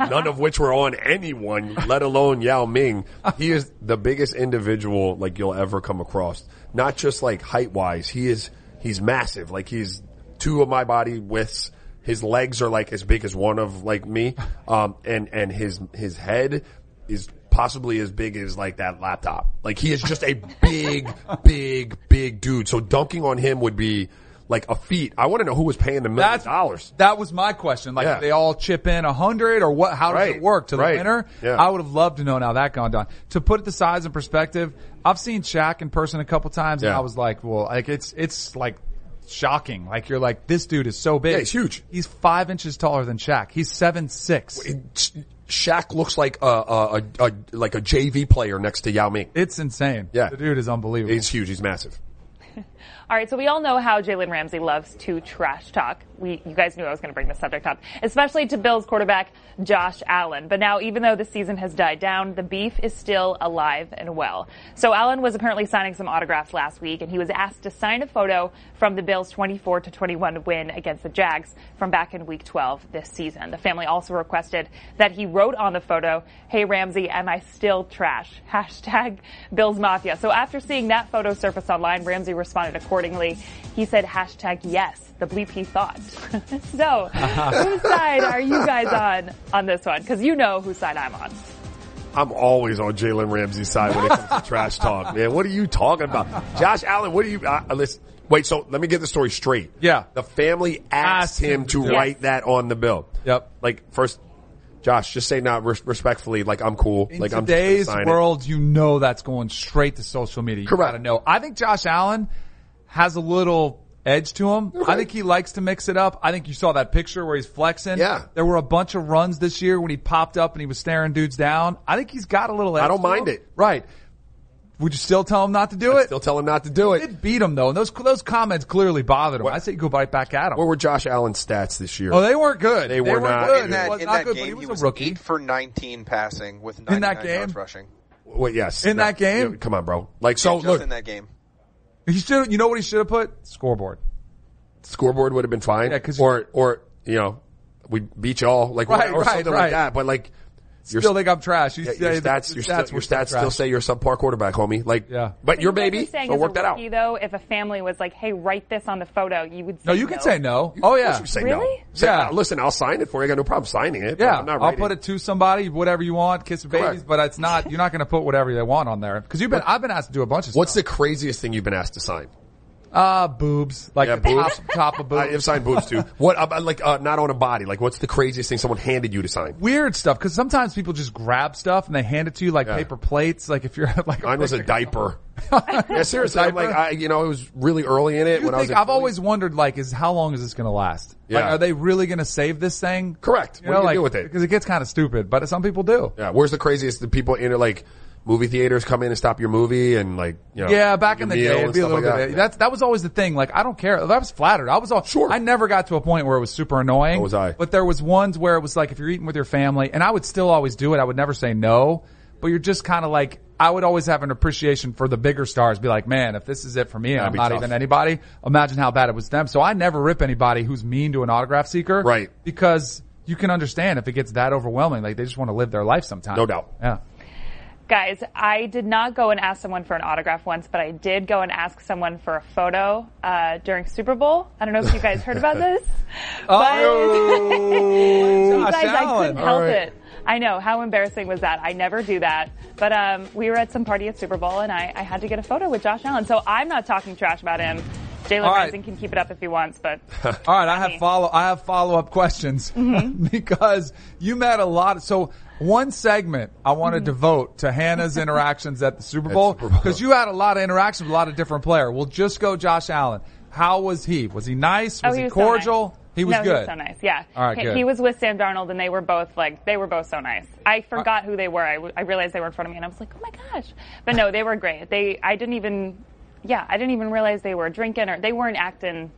D: none of which were on anyone, let alone Yao Ming. He is the biggest individual like you'll ever come across. Not just like height wise. He is, he's massive. Like he's two of my body widths. His legs are like as big as one of like me. Um, and, and his, his head is possibly as big as like that laptop. Like he is just a big, big, big dude. So dunking on him would be like a feat. I want to know who was paying the million
E: That's
D: dollars.
E: That was my question. Like,
D: Yeah.
E: they all chip in a hundred or what? How does
D: Right.
E: it work to the
D: Right.
E: winner?
D: Yeah.
E: I would have loved to know how that gone down. To put the size in perspective, I've seen Shaq in person a couple times, and I was like, well, like it's it's like shocking. Like you're like, this dude is so big.
D: Yeah, he's huge.
E: He's five inches taller than Shaq. He's seven six.
D: It- Shaq looks like a, a, a, a like a JV player next to Yao Ming.
E: It's insane.
D: Yeah.
E: the dude is unbelievable.
D: He's huge. He's massive.
G: All right, so we all know how Jalen Ramsey loves to trash talk. We, you guys knew I was going to bring this subject up, especially to Bills quarterback Josh Allen. But now, even though the season has died down, the beef is still alive and well. So Allen was apparently signing some autographs last week, and he was asked to sign a photo from the Bills' 24 to 21 win against the Jags from back in Week 12 this season. The family also requested that he wrote on the photo, "Hey Ramsey, am I still trash?" Hashtag Bills Mafia. So after seeing that photo surface online, Ramsey responded accordingly. He said, "Hashtag yes." The bleep he thought. so, whose side are you guys on on this one? Because you know whose side I'm on.
D: I'm always on Jalen Ramsey's side when it comes to trash talk, man. What are you talking about? Josh Allen, what are you, uh, listen, Wait, so let me get the story straight.
E: Yeah.
D: The family asked,
E: Asked
D: him,
E: him
D: to
E: to
D: write that on the bill.
E: Yep.
D: Like first, Josh, just say not res- respectfully. Like I'm cool.
E: In
D: like I'm
E: today's
D: just gonna it.
E: world, you know that's going straight to social media. You
D: Correct.
E: gotta know. I think Josh Allen has a little edge to him. I think he likes to mix it up. I think you saw that picture where he's flexing.
D: Yeah.
E: There were a bunch of runs this year when he popped up and he was staring dudes down. I think he's got a little edge
D: I don't
E: to
D: mind
E: him.
D: it.
E: Right. Would you still tell him not to do it?
D: Still tell him not to do it.
E: He
D: it.
E: did beat him though, and those those comments clearly bothered him.
D: What-
E: I say you go right back at him.
D: What were Josh Allen's stats this year?
E: oh, they weren't good.
D: They were
E: weren't good.
C: In that,
E: He was
C: in
E: not
C: that
E: good, but
C: game,
E: he was,
C: he was
E: a rookie.
C: eight for 19 passing with
E: In
C: 99
E: that
C: yards rushing.
D: Wait, yes.
E: In that game?
D: Yeah, come on, bro. Like so,
C: Just
D: look,
C: in that game.
E: He should. You know what he should have put? Scoreboard.
D: scoreboard would have been fine.
E: Yeah, 'cause-
D: or or you know, we beat y'all like
E: Right,
D: or
E: right,
D: something
E: right.
D: like that. But like, your,
E: Still think I'm trash. You
D: yeah,
E: say
D: your stats,
E: the
D: your, sti- your
E: still
D: stats still
E: trash.
D: say you're a subpar quarterback, homie. Like,
E: Yeah.
D: but you're
G: you guys
D: baby,
G: are saying
D: so work
G: a
D: that out.
G: Though, if a family was like, "Hey, write this on the photo," you would say
E: No, you can say no. Oh yeah.
D: you say
G: Really?
D: no. Say,
E: Yeah.
D: uh, listen, I'll sign it for you. I got no problem signing it. but
E: Yeah,
D: I'm not
E: I'll put it to somebody, whatever you want, kiss the babies,
D: Correct.
E: but it's not. You're not going to put whatever they want on there because you've been. I've been asked to do a bunch of stuff.
D: What's the craziest thing you've been asked to sign?
E: Uh boobs? Like
D: Yeah, boobs.
E: top, top of boobs.
D: I've signed boobs too. What about like uh, not on a body? Like, what's the craziest thing someone handed you to sign?
E: Weird stuff because sometimes people just grab stuff and they hand it to you like
D: Yeah.
E: paper plates. Like if you're like
D: Mine was a diaper. yeah, seriously. I'm like. I, you know, it was really early in it when I was.
E: I've always wondered, like, is how long is this going to last?
D: Yeah.
E: Like, are they really going to save this thing?
D: Correct.
E: You
D: What
E: know,
D: are you
E: like,
D: do with it?
E: Because it gets kind of stupid, but some people do.
D: Yeah, where's the craziest? The people in it? like movie theaters come in and stop your movie and like you know.
E: Yeah, back in the day, it'd be a little
D: like
E: bit.
D: that.
E: That's that was always the thing. Like, I don't care. I was flattered. I was all
D: Sure.
E: I never got to a point where it was super annoying.
D: So was I.
E: But there was ones where it was like if you're eating with your family, and I would still always do it. I would never say no. But you're just kind of like I would always have an appreciation for the bigger stars. Be like, man, if this is it for me,
D: That'd
E: I'm not
D: tough.
E: even anybody. Imagine how bad it was them. So I never rip anybody who's mean to an autograph seeker,
D: Right.
E: Because you can understand if it gets that overwhelming. Like they just want to live their life sometimes.
D: No doubt.
E: Yeah.
G: Guys, I did not go and ask someone for an autograph once, but I did go and ask someone for a photo uh, during Super Bowl. I don't know if you guys heard about this.
E: Oh,
G: you
E: Josh
G: guys, I couldn't help
E: right.
G: it. I know how embarrassing was that. I never do that, but um, we were at some party at Super Bowl, and I, I had to get a photo with Josh Allen. So I'm not talking trash about him. Jalen
E: All right.
G: Rising can keep it up if he wants, but
E: All right, I have
G: me.
E: follow. I have follow up questions mm-hmm. because you met a lot. So one segment I want mm-hmm. to devote to Hannah's interactions at the Super Bowl because you had a lot of interactions with a lot of different players. We'll just go Josh Allen. How was he? Was he nice? Oh, was
G: oh,
E: he,
G: was
E: cordial?
G: So nice.
E: He was
G: no,
E: good.
G: He was so nice. Yeah.
E: All right,
G: he,
E: good.
G: he was with Sam Darnold, and they were both like they were both so nice. I forgot who they were. I, w- I realized they were in front of me, and I was like, oh my gosh. But no, they were great. They I didn't even yeah I didn't even realize they were drinking or they weren't acting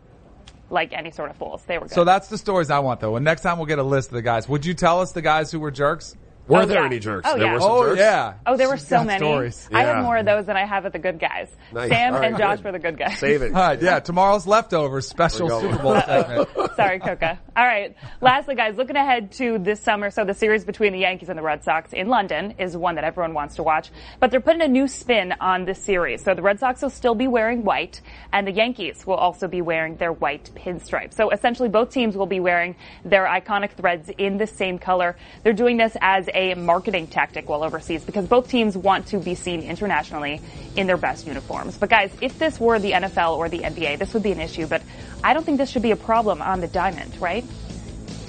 G: like any sort of fools. They were good.
E: So that's the stories I want though. And next time we'll get a list of the guys. Would you tell us the guys who were jerks?
D: Were
G: Oh,
D: there
G: yeah.
D: any jerks?
G: Oh,
D: there
G: yeah.
D: were some
E: Oh
D: jerks?
E: yeah.
G: Oh, there were
E: She's
G: so many.
E: stories.
G: I have more of those than I have of the good guys.
D: Nice.
G: Sam
D: All right,
G: and Josh
D: good.
G: were the good guys.
D: Save it.
E: All right, yeah. Tomorrow's leftovers special
D: There we go.
E: Super Bowl segment.
G: Sorry, Coca. All right. Lastly, guys, looking ahead to this summer. So the series between the Yankees and the Red Sox in London is one that everyone wants to watch. But they're putting a new spin on this series. So the Red Sox will still be wearing white, and the Yankees will also be wearing their white pinstripe. So essentially, both teams will be wearing their iconic threads in the same color. They're doing this as a marketing tactic while overseas because both teams want to be seen internationally in their best uniforms. But guys, if this were the NFL or the NBA, this would be an issue. But I don't think this should be a problem on the diamond, right?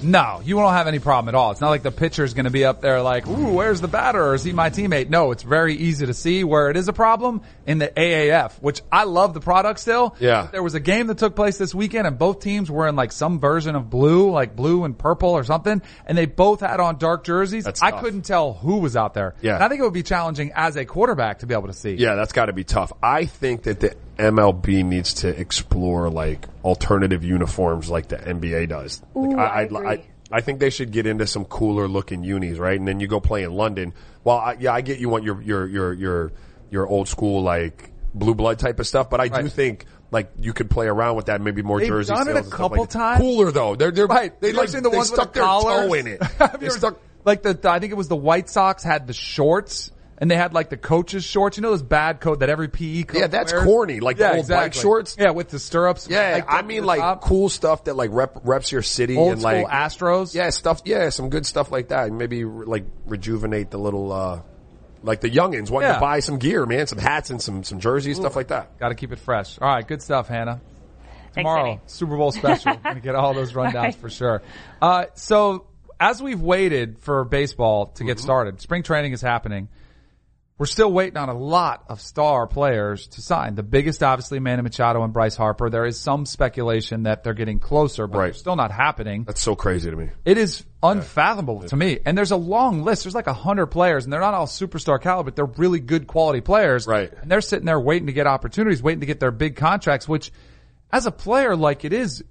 E: No, you won't have any problem at all. It's not like the pitcher's going to be up there like, ooh, where's the batter or is he my teammate? No, it's very easy to see where it is a problem in the AAF, which I love the product still.
D: Yeah.
E: But There was a game that took place this weekend and both teams were in like some version of blue, like blue and purple or something, and they both had on dark jerseys.
D: That's
E: I
D: tough.
E: couldn't tell who was out there.
D: Yeah.
E: And I think it would be challenging as a quarterback to be able to see.
D: Yeah, that's got to be tough. I think that the MLB needs to explore like alternative uniforms like the NBA does. Like,
G: Ooh, I agree.
D: I, I think they should get into some cooler looking unis, right? And then you go play in London. Well, I, yeah, I get you want your your your your your old school like blue blood type of stuff, but I do think like you could play around with that, maybe more
E: They've
D: jersey
E: done it a couple
D: like
E: times.
D: Cooler though, they're they're
E: Right.
D: They
E: You
D: like
E: seen the
D: they
E: ones with
D: stuck
E: the
D: their
E: collars?
D: toe in it. They stuck.
E: like the, I think it was the White Sox had the shorts and they had like the coach's shorts. You know those bad coat that every PE coach
D: Yeah, that's
E: wears?
D: corny, like the
E: yeah,
D: old bike
E: exactly.
D: shorts.
E: Yeah, with the stirrups.
D: Yeah,
E: hiked
D: I mean like
E: top.
D: cool stuff that like rep, reps your city
E: old
D: and like
E: Astros.
D: Yeah, stuff. Yeah, some good stuff like that. Maybe re- like rejuvenate the little uh, like the youngins wanting
E: Yeah.
D: to buy some gear, man, some hats and some some jerseys, stuff like that.
E: Got to keep it fresh. All right, good stuff, Hannah. Tomorrow,
G: Danny.
E: Super Bowl special. Gonna get all those rundowns
G: Right.
E: for sure. Uh, so as we've waited for baseball to
D: Mm-hmm.
E: get started, spring training is happening. We're still waiting on a lot of star players to sign. The biggest, obviously, Manny Machado and Bryce Harper. There is some speculation that they're getting closer, but
D: Right.
E: still not happening.
D: That's so crazy to me.
E: It is unfathomable to me. And there's a long list. There's like a hundred players and they're not all superstar caliber, but they're really good quality players.
D: Right.
E: And they're sitting there waiting to get opportunities, waiting to get their big contracts, which as a player, like it is,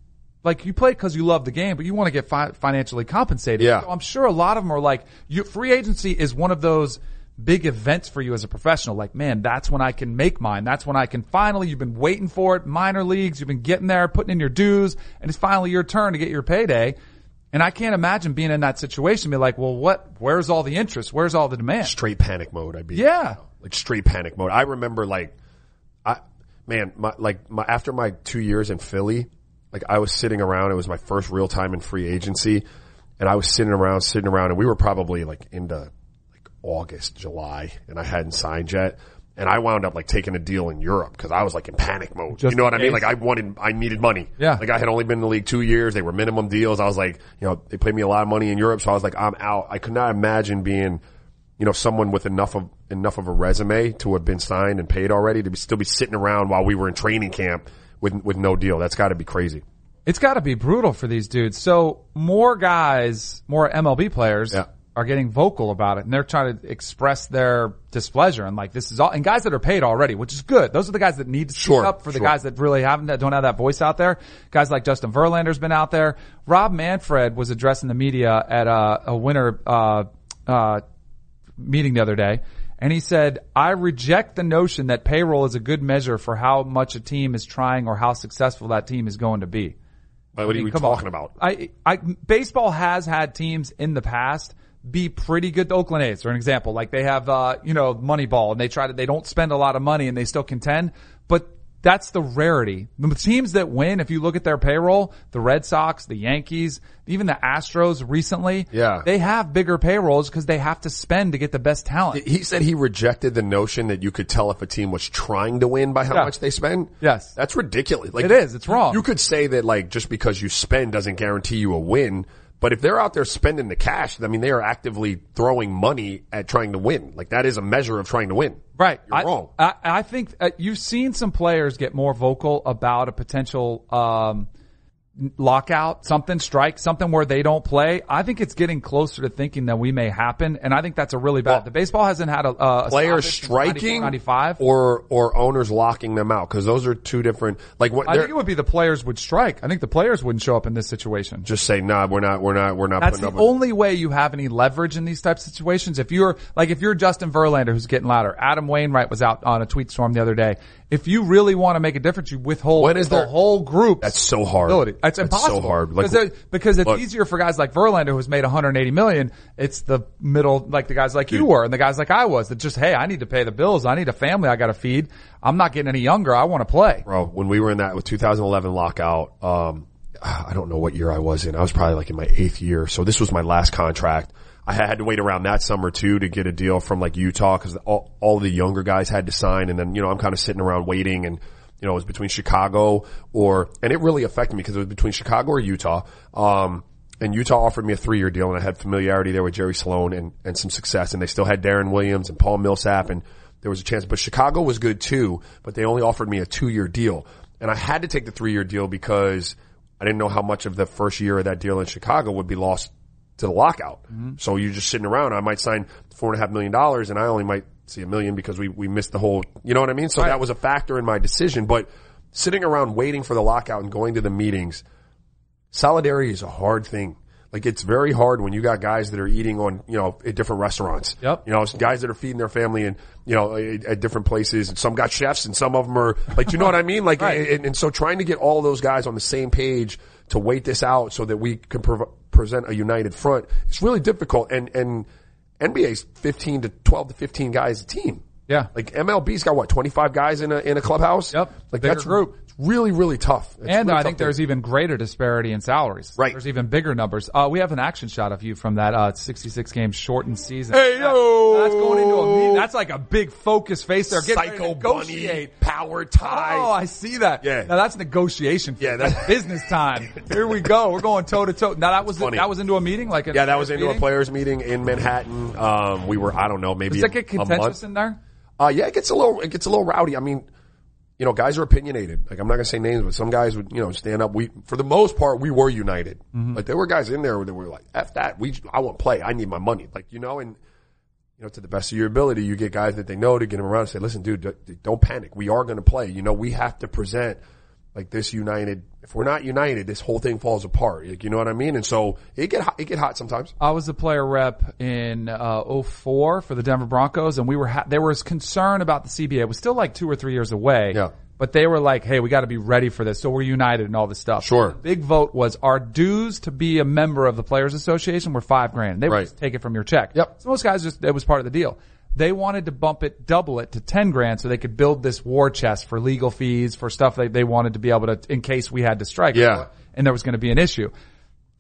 E: like you play because you love the game, but you want to get fi- financially compensated.
D: Yeah.
E: So I'm sure a lot of them are like, you, free agency is one of those big events for you as a professional. Like, man, that's when I can make mine. That's when I can finally, you've been waiting for it, minor leagues, you've been getting there, putting in your dues, and it's finally your turn to get your payday. And I can't imagine being in that situation, be like, well, what, where's all the interest? Where's all the demand?
D: Straight panic mode. I'd be
E: Yeah.
D: like straight panic mode. I remember like, I man, my like my after my two years in Philly, like I was sitting around. It was my first real time in free agency, and I was sitting around, sitting around, and we were probably like into August, July, and I hadn't signed yet. And I wound up like taking a deal in Europe because I was like in panic mode.
E: Just
D: you know what I mean? Like I wanted, I needed money.
E: Yeah.
D: Like I had only been in the league two years. They were minimum deals. I was like, you know, they paid me a lot of money in Europe. So I was like, I'm out. I could not imagine being, you know, someone with enough of, enough of a resume to have been signed and paid already to be, still be sitting around while we were in training camp with, with no deal. That's got to be crazy.
E: It's got to be brutal for these dudes. So more guys, more MLB players
D: Yeah.
E: Are getting vocal about it and they're trying to express their displeasure and like this is all, and guys that are paid already, which is good. Those are the guys that need to speak
D: Sure,
E: up for the
D: sure.
E: guys that really haven't, that don't have that voice out there. Guys like Justin Verlander's been out there. Rob Manfred was addressing the media at a, a winter, uh, uh, meeting the other day. And he said, I reject the notion that payroll is a good measure for how much a team is trying or how successful that team is going to be.
D: What are
E: I mean,
D: you
E: come
D: talking
E: on.
D: about?
E: I, I, baseball has had teams in the past be pretty good. The Oakland A's are an example. Like they have, uh, you know, Moneyball and they try to, they don't spend a lot of money and they still contend, but that's the rarity. The teams that win, if you look at their payroll, the Red Sox, the Yankees, even the Astros recently,
D: Yeah.
E: they have bigger payrolls because they have to spend to get the best talent.
D: He said he rejected the notion that you could tell if a team was trying to win by how
E: Yeah.
D: much they spend.
E: Yes.
D: That's ridiculous. Like
E: It is. It's wrong.
D: You could say that like just because you spend doesn't guarantee you a win, but if they're out there spending the cash, I mean they are actively throwing money at trying to win. Like that is a measure of trying to win.
E: Right.
D: You're
E: I,
D: wrong.
E: I, I think uh, you've seen some players get more vocal about a potential um, lockout, something strike, something where they don't play. I think it's getting closer to thinking that we may happen, and I think that's a really bad.
D: Well,
E: the baseball hasn't had a, a
D: Players striking
E: 95.
D: or or owners locking them out because those are two different. Like what
E: I think it would be the players would strike. I think the players wouldn't show up in this situation.
D: just say nah, we're not, we're not, we're not
E: That's the only way you have any leverage in these types of situations. If you're like, if you're Justin Verlander who's getting louder, Adam Wainwright was out on a tweet storm the other day. If you really want to make a difference, you withhold
D: When is
E: the whole group.
D: That's so hard.
E: ability. It's
D: That's
E: impossible.
D: so hard. Like,
E: because, it's
D: look.
E: easier for guys like Verlander who's made 180 million. It's the middle, like the guys like you were and the guys like I was that just, hey, I need to pay the bills. I need a family I got to feed. I'm not getting any younger. I want to play.
D: bro. When we were in that with 2011 lockout, um, I don't know what year I was in. I was probably like in my eighth year. So this was my last contract. I had to wait around that summer too to get a deal from like Utah because all, all the younger guys had to sign. And then, you know, I'm kind of sitting around waiting and, you know, it was between Chicago or, and it really affected me because it was between Chicago or Utah. Um, and Utah offered me a three year deal and I had familiarity there with Jerry Sloan and, and some success and they still had Deron Williams and Paul Millsap and there was a chance, but Chicago was good too, but they only offered me a two year deal. And I had to take the three year deal because I didn't know how much of the first year of that deal in Chicago would be lost to the lockout. Mm-hmm. So you're just sitting around. I might sign four and a half million dollars and I only might see a million because we, we missed the whole, you know what I mean? So that was a factor in my decision, but sitting around waiting for the lockout and going to the meetings, solidarity is a hard thing. Like it's very hard when you got guys that are eating on, you know, at different restaurants.
E: Yep.
D: You know, guys that are feeding their family and, you know, at, at different places. And some got chefs and some of them are like, you know what I mean? Like,
E: Right.
D: and, and so trying to get all those guys on the same page to wait this out so that we can prov- present a united front, it's really difficult. And, and NBA's 15 to 12 to 15 guys a team.
E: Yeah.
D: Like MLB's got what, 25 guys in a, in a clubhouse?
E: Yep.
D: Like
E: Bigger
D: that's
E: group.
D: Really, really tough. It's
E: and
D: really
E: I
D: tough
E: think there's even greater disparity in salaries.
D: Right.
E: There's even bigger numbers. Uh, we have an action shot of you from that uh, 66 game shortened season.
D: Hey, yo!
E: That's going into a meeting. That's like a big focus face ready
D: psycho
E: negotiate.
D: bunny, power tie.
E: Oh, I see that.
D: Yeah.
E: Now that's negotiation.
D: Yeah,
E: that's
D: that-
E: business time. Here we go. We're going toe to toe. Now that was that was into a meeting, like
D: yeah, that was into a players meeting in Manhattan. Um, we were, I don't know, maybe
E: Does that get contentious in there?
D: Uh, yeah, it gets a little, it gets a little rowdy. I mean, you know, guys are opinionated. Like I'm not gonna say names, but some guys would, you know, stand up. We, for the most part, we were united.
E: Mm-hmm.
D: Like there were guys in there that were like, "F that, we, I won't play. I need my money." Like you know, and you know, to the best of your ability, you get guys that they know to get them around and say, "Listen, dude, don't panic. We are gonna play. You know, we have to present like this united. If we're not united, this whole thing falls apart. Like, you know what I mean? And so it get hot, it get hot sometimes.
E: I was the player rep in uh, 04 for the Denver Broncos, and we were ha- there was concern about the CBA. It was still like two or three years away.
D: Yeah.
E: But they were like, "Hey, we got to be ready for this." So we're united and all this stuff.
D: Sure.
E: The big vote was our dues to be a member of the Players Association were five grand. They would
D: Right.
E: just take it from your check.
D: Yep.
E: So most guys just it was part of the deal. They wanted to bump it, double it to ten grand, so they could build this war chest for legal fees for stuff that they wanted to be able to, in case we had to strike.
D: Yeah.
E: And there was going to be an issue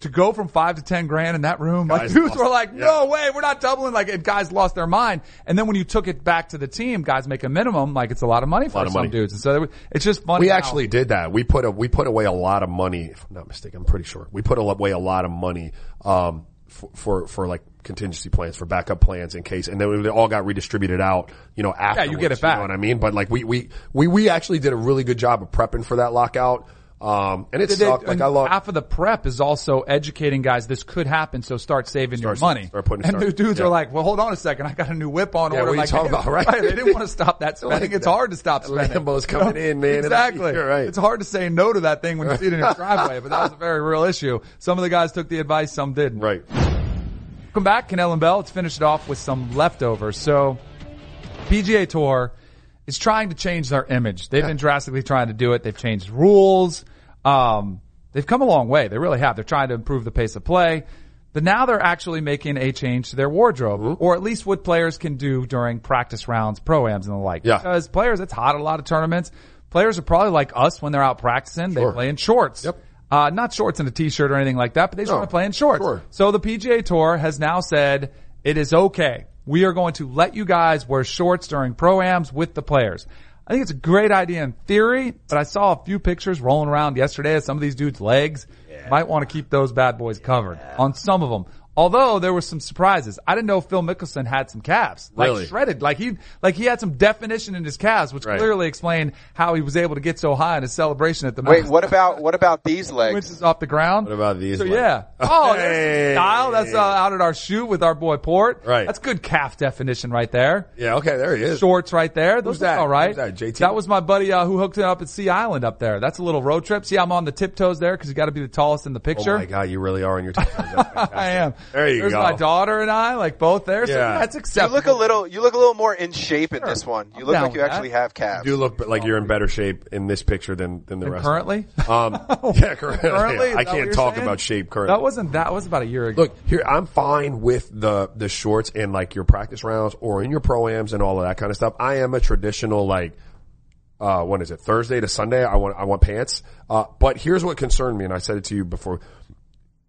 E: to go from five to ten grand in that room, like dudes were like,
D: yeah.
E: no way, we're not doubling. Like, and guys lost their mind. And then when you took it back to the team, guys make a minimum, like it's a lot of money for some
D: money.
E: dudes. And so it's just funny.
D: We
E: how-
D: actually did that. We put a, we put away a lot of money. If I'm not mistaken, I'm pretty sure we put away a lot of money, um, for, for, for like contingency plans, for backup plans in case, and then they all got redistributed out, you know, after.
E: Yeah, you get it back.
D: You know what I mean? But like we, we, we, we actually did a really good job of prepping for that lockout. Um, and it
E: they-
D: sucked. Like I love,
E: half of the prep is also educating guys. This could happen, so start saving
D: Start-
E: your money.
D: start putting-
E: and
D: start-
E: the dudes
D: yeah.
E: are like, "Well, hold on a second, I got a new whip on
D: Yeah,
E: order."
D: what you
E: like,
D: talking about, right?
E: They didn't want to stop that spending.
D: Like
E: it's
D: that.
E: hard to stop spending.
D: Lambo's coming in, man,
E: Exactly.
D: You're right.
E: It's hard to say no to that thing when you see it in your driveway, but that was a very real issue. Some of the guys took the advice, some didn't.
D: right.
E: Welcome back, Kanell and Bell. Let's finish it off with some leftovers. So, PGA Tour is trying to change their image. They've been drastically trying to do it. They've changed rules. Um, they've come a long way. They really have. They're trying to improve the pace of play. But now they're actually making a change to their wardrobe,
D: Mm-hmm.
E: or at least what players can do during practice rounds, proams, and the like.
D: Yeah.
E: Because players, it's hot at a lot of tournaments. Players are probably like us when they're out practicing. They play in shorts.
D: Yep.
E: Uh, not shorts and a t-shirt or anything like that, but they just
D: No.
E: want to play in shorts.
D: Sure.
E: So the PGA Tour has now said it is okay. We are going to let you guys wear shorts during pro-ams with the players. I think it's a great idea in theory, but I saw a few pictures rolling around yesterday of some of these dudes' legs. Might want to keep those bad boys covered on some of them. Although there were some surprises. I didn't know Phil Mickelson had some calves. Like
D: Really?
E: shredded. Like he, like he had some definition in his calves, which
D: Right.
E: clearly explained how he was able to get so high in his celebration at the moment.
C: Wait,
E: Masters
C: what about what about these legs?
E: inches off the ground.
D: What about these
E: So
D: legs?
E: yeah. Oh,
D: Hey.
E: style. That's uh, out at our shoot with our boy Port.
D: Right.
E: That's good calf definition right there.
D: Yeah. Okay. There he is.
E: Shorts right there. Those
D: Who's that?
E: all right.
D: Who's that, JT?
E: That was my buddy uh, who hooked it up at Sea Island up there. That's a little road trip. See, I'm on the tiptoes there because you got to be the tallest in the picture.
D: Oh
E: picture.
D: my God, you really are on your toes. That's fantastic.
E: I am.
D: There you
E: There's
D: go.
E: my daughter and I, like both there. So
D: Yeah.
E: that's acceptable.
C: You
E: acceptable.
C: look a little. You look a little more in shape in this one. You
E: I'm
C: look
E: down
C: like you
E: with
C: actually have calves.
D: You look like you're in better shape in this picture than than the
E: And
D: rest.
E: currently?
D: um, yeah, currently.
E: Currently? Is
D: I
E: that what
D: can't
E: you're
D: talk
E: saying?
D: about shape currently.
E: That wasn't that was about a year ago.
D: Look here, I'm fine with the the shorts and like your practice rounds or in your proams and all of that kind of stuff. I am a traditional like. Uh, when is it? Thursday to Sunday. I want, I want pants. Uh, but here's what concerned me, and I said it to you before.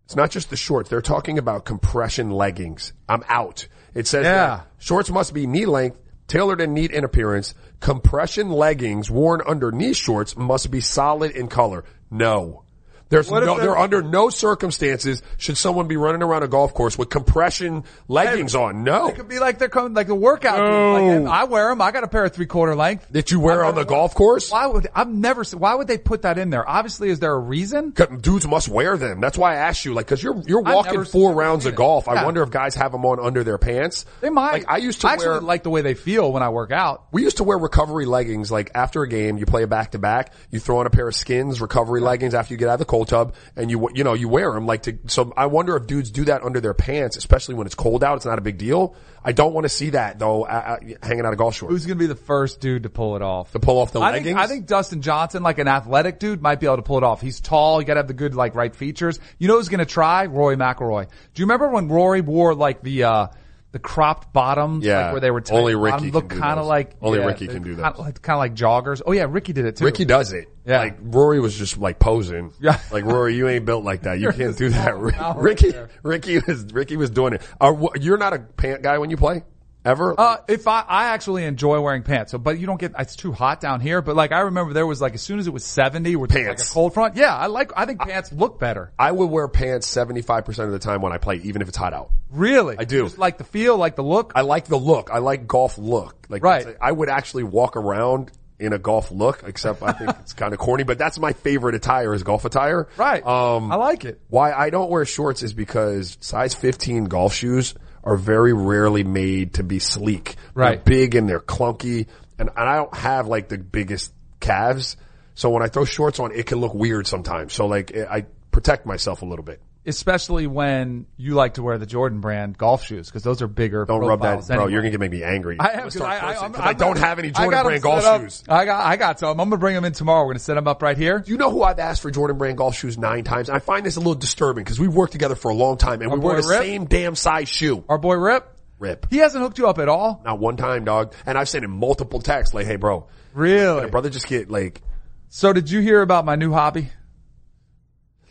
D: It's not just the shorts. They're talking about compression leggings. I'm out. It says
E: Yeah.
D: shorts must be knee length, tailored and neat in appearance. Compression leggings worn under knee shorts must be solid in color. No. There's
E: What
D: no,
E: they're-
D: there under no circumstances should someone be running around a golf course with compression leggings on. No.
E: It could be like they're coming, like a workout.
D: No.
E: Like, I wear them. I got a pair of three quarter length.
D: That you wear on the golf course?
E: Why would I've never? Why would they put that in there? Obviously, is there a reason?
D: Dudes must wear them. That's why I asked you, like, cause you're, you're walking four rounds of golf. I wonder if guys have them on under their pants.
E: They might.
D: Like, I used to
E: I actually
D: wear,
E: like the way they feel when I work out.
D: We used to wear recovery leggings, like after a game, you play a back to back, you throw on a pair of skins, recovery leggings after you get out of the cold tub, and you, you know, you wear them like to, so I wonder if dudes do that under their pants, especially when it's cold out, it's not a big deal. I don't want to see that though, uh, hanging out of golf shorts.
E: Who's going to be the first dude to pull it off?
D: To pull off the
E: I
D: leggings?
E: Think, I think Dustin Johnson, like an athletic dude, might be able to pull it off. He's tall. You got to have the good, like, right features. You know who's going to try? Rory McIlroy. Do you remember when Rory wore like the, uh, the cropped bottoms,
D: Yeah.
E: like where they were tight
D: Only Rickie
E: bottom, look kind of like
D: Only
E: yeah, Rickie
D: can do
E: kinda kind of like joggers. Oh yeah, Rickie did it too.
D: Rickie does it.
E: Yeah.
D: Like Rory was just like posing.
E: Yeah.
D: Like Rory, you ain't built like that. You can't do that.
E: Rickie.
D: Rickie was Rickie was doing it. Uh, Are, you're not a pant guy when you play ever.
E: Uh, if I, I actually enjoy wearing pants, so, but you don't get, it's too hot down here, but like I remember there was like, as soon as it was 70, which was like
D: Pants.
E: a cold front, yeah, I like, I think pants look better.
D: I would wear pants 75% of the time when I play, even if it's hot out.
E: Really?
D: I do.
E: Just like the feel, like the look.
D: I like the look. I like golf look. Like,
E: Right.
D: that's- I would actually walk around in a golf look, except I think it's kind of corny, but that's my favorite attire is golf attire.
E: right.
D: Um,
E: I like it.
D: Why I don't wear shorts is because size 15 golf shoes are very rarely made to be sleek.
E: Right.
D: They're big and they're clunky and, and I don't have like the biggest calves. So when I throw shorts on, it can look weird sometimes. So like I protect myself a little bit.
E: Especially when you like to wear the Jordan brand golf shoes, because those are bigger.
D: Don't rub that, bro.
E: anyway.
D: You're gonna make me angry.
E: I because I, I,
D: cursing
E: I'm,
D: 'cause I don't have any Jordan brand golf
E: up.
D: shoes.
E: I got, I got some. I'm gonna bring them in tomorrow. We're gonna set them up right here.
D: You know who I've asked for Jordan brand golf shoes nine times? I find this a little disturbing because we've worked together for a long time and
E: Our
D: we wear the
E: Rip?
D: same damn size shoe.
E: Our boy Rip,
D: Rip.
E: he hasn't hooked you up at all.
D: Not one time, dog. And I've sent him multiple texts like, hey bro,
E: Really?
D: my brother just get like,
E: So did you hear about my new hobby?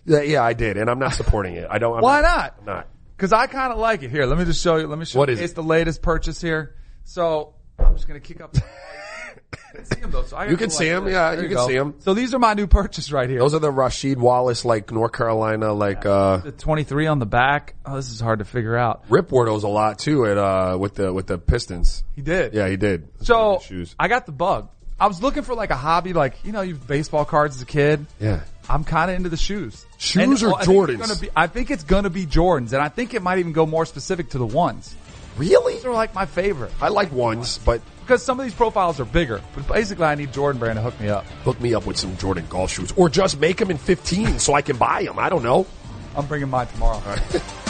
D: Yeah, yeah, I did. And I'm not supporting it. I don't. I'm
E: Why not?
D: I'm not.
E: Because I kind of like it. Here, let me just show you. Let me show
D: What
E: you.
D: is it?
E: It's the latest purchase here. So I'm just gonna kick up. See them though. So I
D: You can see
E: this.
D: yeah, you can see 'em.
E: So these are my new purchase right here.
D: Those are the Rasheed Wallace, like North Carolina, like, uh,
E: the 23 on the back. Oh, this is hard to figure out.
D: Rip those a lot too at, uh, with the, with the Pistons.
E: He did.
D: Yeah, he did.
E: So
D: shoes.
E: I got the bug. I was looking for like a hobby, like you know, you have baseball cards as a kid.
D: Yeah.
E: I'm kind of into the shoes.
D: Shoes or
E: oh, I
D: Jordans?
E: gonna be- I think it's gonna be Jordans, and I think it might even go more specific to the ones.
D: Really?
E: These are like my favorite
D: I like ones, but
E: because some of these profiles are bigger. But basically, I need Jordan Brand to hook me up.
D: hook me up with some Jordan golf shoes or just make them in 15 so I can buy them. I don't know.
E: I'm bringing mine tomorrow.